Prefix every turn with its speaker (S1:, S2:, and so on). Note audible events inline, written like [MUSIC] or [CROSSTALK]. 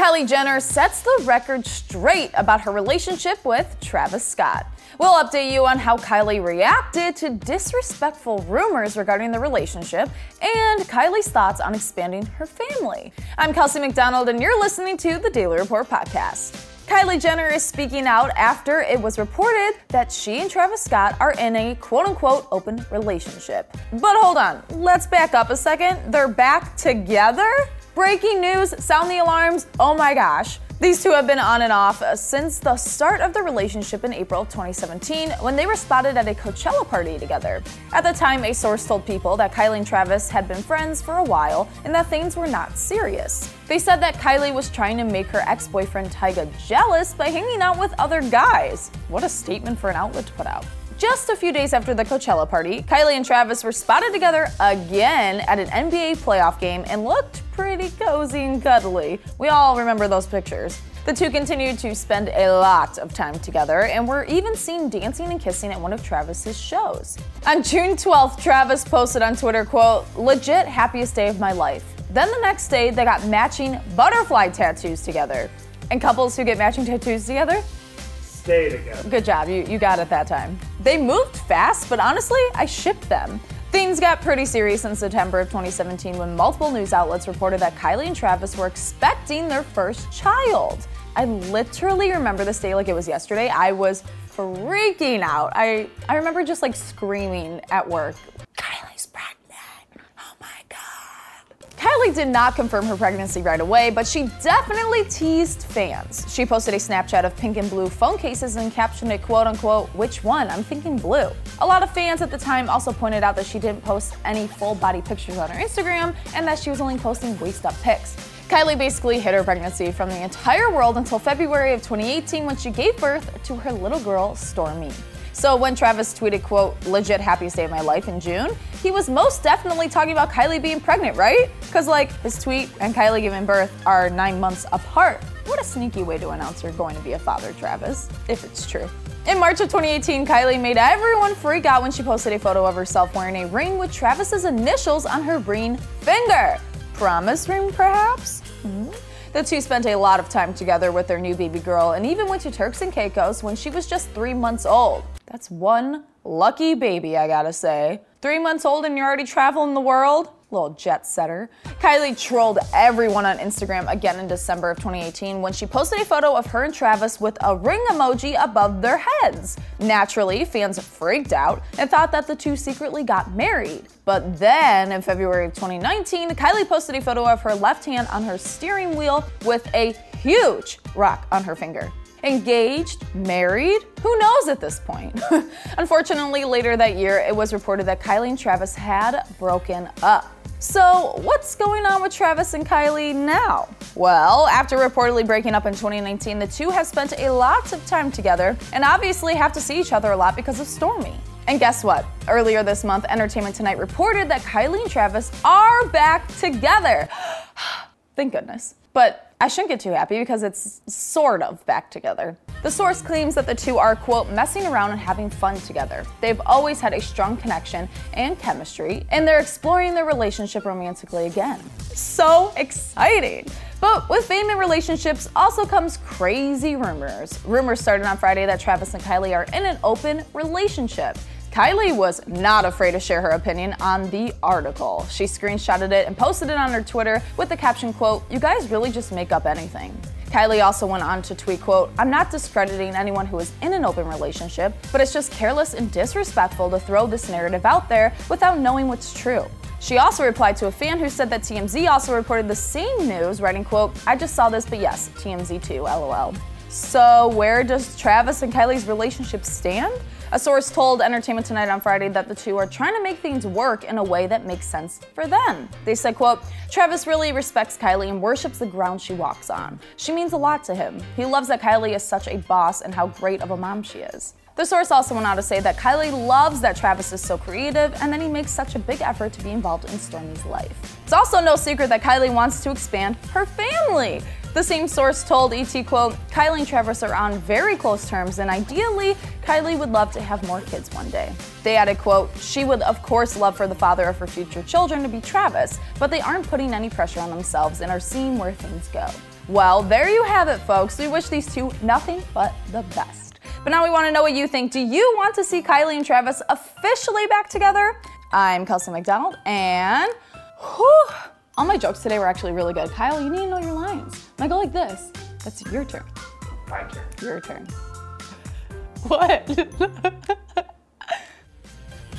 S1: Kylie Jenner sets the record straight about her relationship with Travis Scott. We'll update you on how Kylie reacted to disrespectful rumors regarding the relationship and Kylie's thoughts on expanding her family. I'm Kelsey MacDonald, and you're listening to the Daily Report Podcast. Kylie Jenner is speaking out after it was reported that she and Travis Scott are in a quote unquote open relationship. But hold on, let's back up a second. They're back together? Breaking news, sound the alarms, oh my gosh. These two have been on and off since the start of the relationship in April 2017 when they were spotted at a Coachella party together. At the time, a source told people that Kylie and Travis had been friends for a while and that things were not serious. They said that Kylie was trying to make her ex boyfriend Tyga jealous by hanging out with other guys. What a statement for an outlet to put out. Just a few days after the Coachella party, Kylie and Travis were spotted together again at an NBA playoff game and looked pretty cozy and cuddly. We all remember those pictures. The two continued to spend a lot of time together and were even seen dancing and kissing at one of Travis's shows. On June 12th, Travis posted on Twitter, quote, legit happiest day of my life. Then the next day, they got matching butterfly tattoos together. And couples who get matching tattoos together Good job, you, you got it that time. They moved fast, but honestly, I shipped them. Things got pretty serious in September of 2017 when multiple news outlets reported that Kylie and Travis were expecting their first child. I literally remember this day like it was yesterday. I was freaking out. I, I remember just like screaming at work, Kylie's pregnant. Kylie did not confirm her pregnancy right away, but she definitely teased fans. She posted a Snapchat of pink and blue phone cases and captioned it quote unquote, which one? I'm thinking blue. A lot of fans at the time also pointed out that she didn't post any full body pictures on her Instagram and that she was only posting waist up pics. Kylie basically hid her pregnancy from the entire world until February of 2018 when she gave birth to her little girl, Stormi. So when Travis tweeted, quote, legit happiest day of my life in June, he was most definitely talking about Kylie being pregnant, right? Because like his tweet and Kylie giving birth are nine months apart. What a sneaky way to announce you're going to be a father, Travis, if it's true. In March of 2018, Kylie made everyone freak out when she posted a photo of herself wearing a ring with Travis's initials on her ring finger. Promise ring, perhaps? Mm-hmm. The two spent a lot of time together with their new baby girl and even went to Turks and Caicos when she was just three months old. That's one lucky baby, I gotta say. Three months old and you're already traveling the world? Little jet setter. Kylie trolled everyone on Instagram again in December of 2018 when she posted a photo of her and Travis with a ring emoji above their heads. Naturally, fans freaked out and thought that the two secretly got married. But then in February of 2019, Kylie posted a photo of her left hand on her steering wheel with a huge rock on her finger engaged, married? Who knows at this point? [LAUGHS] Unfortunately, later that year, it was reported that Kylie and Travis had broken up. So, what's going on with Travis and Kylie now? Well, after reportedly breaking up in 2019, the two have spent a lot of time together and obviously have to see each other a lot because of Stormi. And guess what? Earlier this month, Entertainment Tonight reported that Kylie and Travis are back together. [GASPS] Thank goodness. But I shouldn't get too happy because it's sort of back together. The source claims that the two are, quote, messing around and having fun together. They've always had a strong connection and chemistry, and they're exploring their relationship romantically again. So exciting! But with fame and relationships also comes crazy rumors. Rumors started on Friday that Travis and Kylie are in an open relationship. Kylie was not afraid to share her opinion on the article. She screenshotted it and posted it on her Twitter with the caption quote, "You guys really just make up anything." Kylie also went on to tweet, quote, I'm not discrediting anyone who is in an open relationship, but it's just careless and disrespectful to throw this narrative out there without knowing what's true. She also replied to a fan who said that TMZ also reported the same news, writing, quote, I just saw this, but yes, TMZ too, lol. So where does Travis and Kylie's relationship stand? A source told Entertainment Tonight on Friday that the two are trying to make things work in a way that makes sense for them. They said, quote, Travis really respects Kylie and worships the ground she walks on. She means a lot to him. He loves that Kylie is such a boss and how great of a mom she is. The source also went on to say that Kylie loves that Travis is so creative and that he makes such a big effort to be involved in Stormi's life. It's also no secret that Kylie wants to expand her family. The same source told ET, quote, Kylie and Travis are on very close terms, and ideally, Kylie would love to have more kids one day. They added, quote, she would of course love for the father of her future children to be Travis, but they aren't putting any pressure on themselves and are seeing where things go. Well, there you have it, folks. We wish these two nothing but the best. But now we want to know what you think. Do you want to see Kylie and Travis officially back together? I'm Kelsey MacDonald, and whew, all my jokes today were actually really good. Kyle, you need to know your lines. I go like this. That's your turn.
S2: My turn.
S1: Your turn. [LAUGHS] What? [LAUGHS]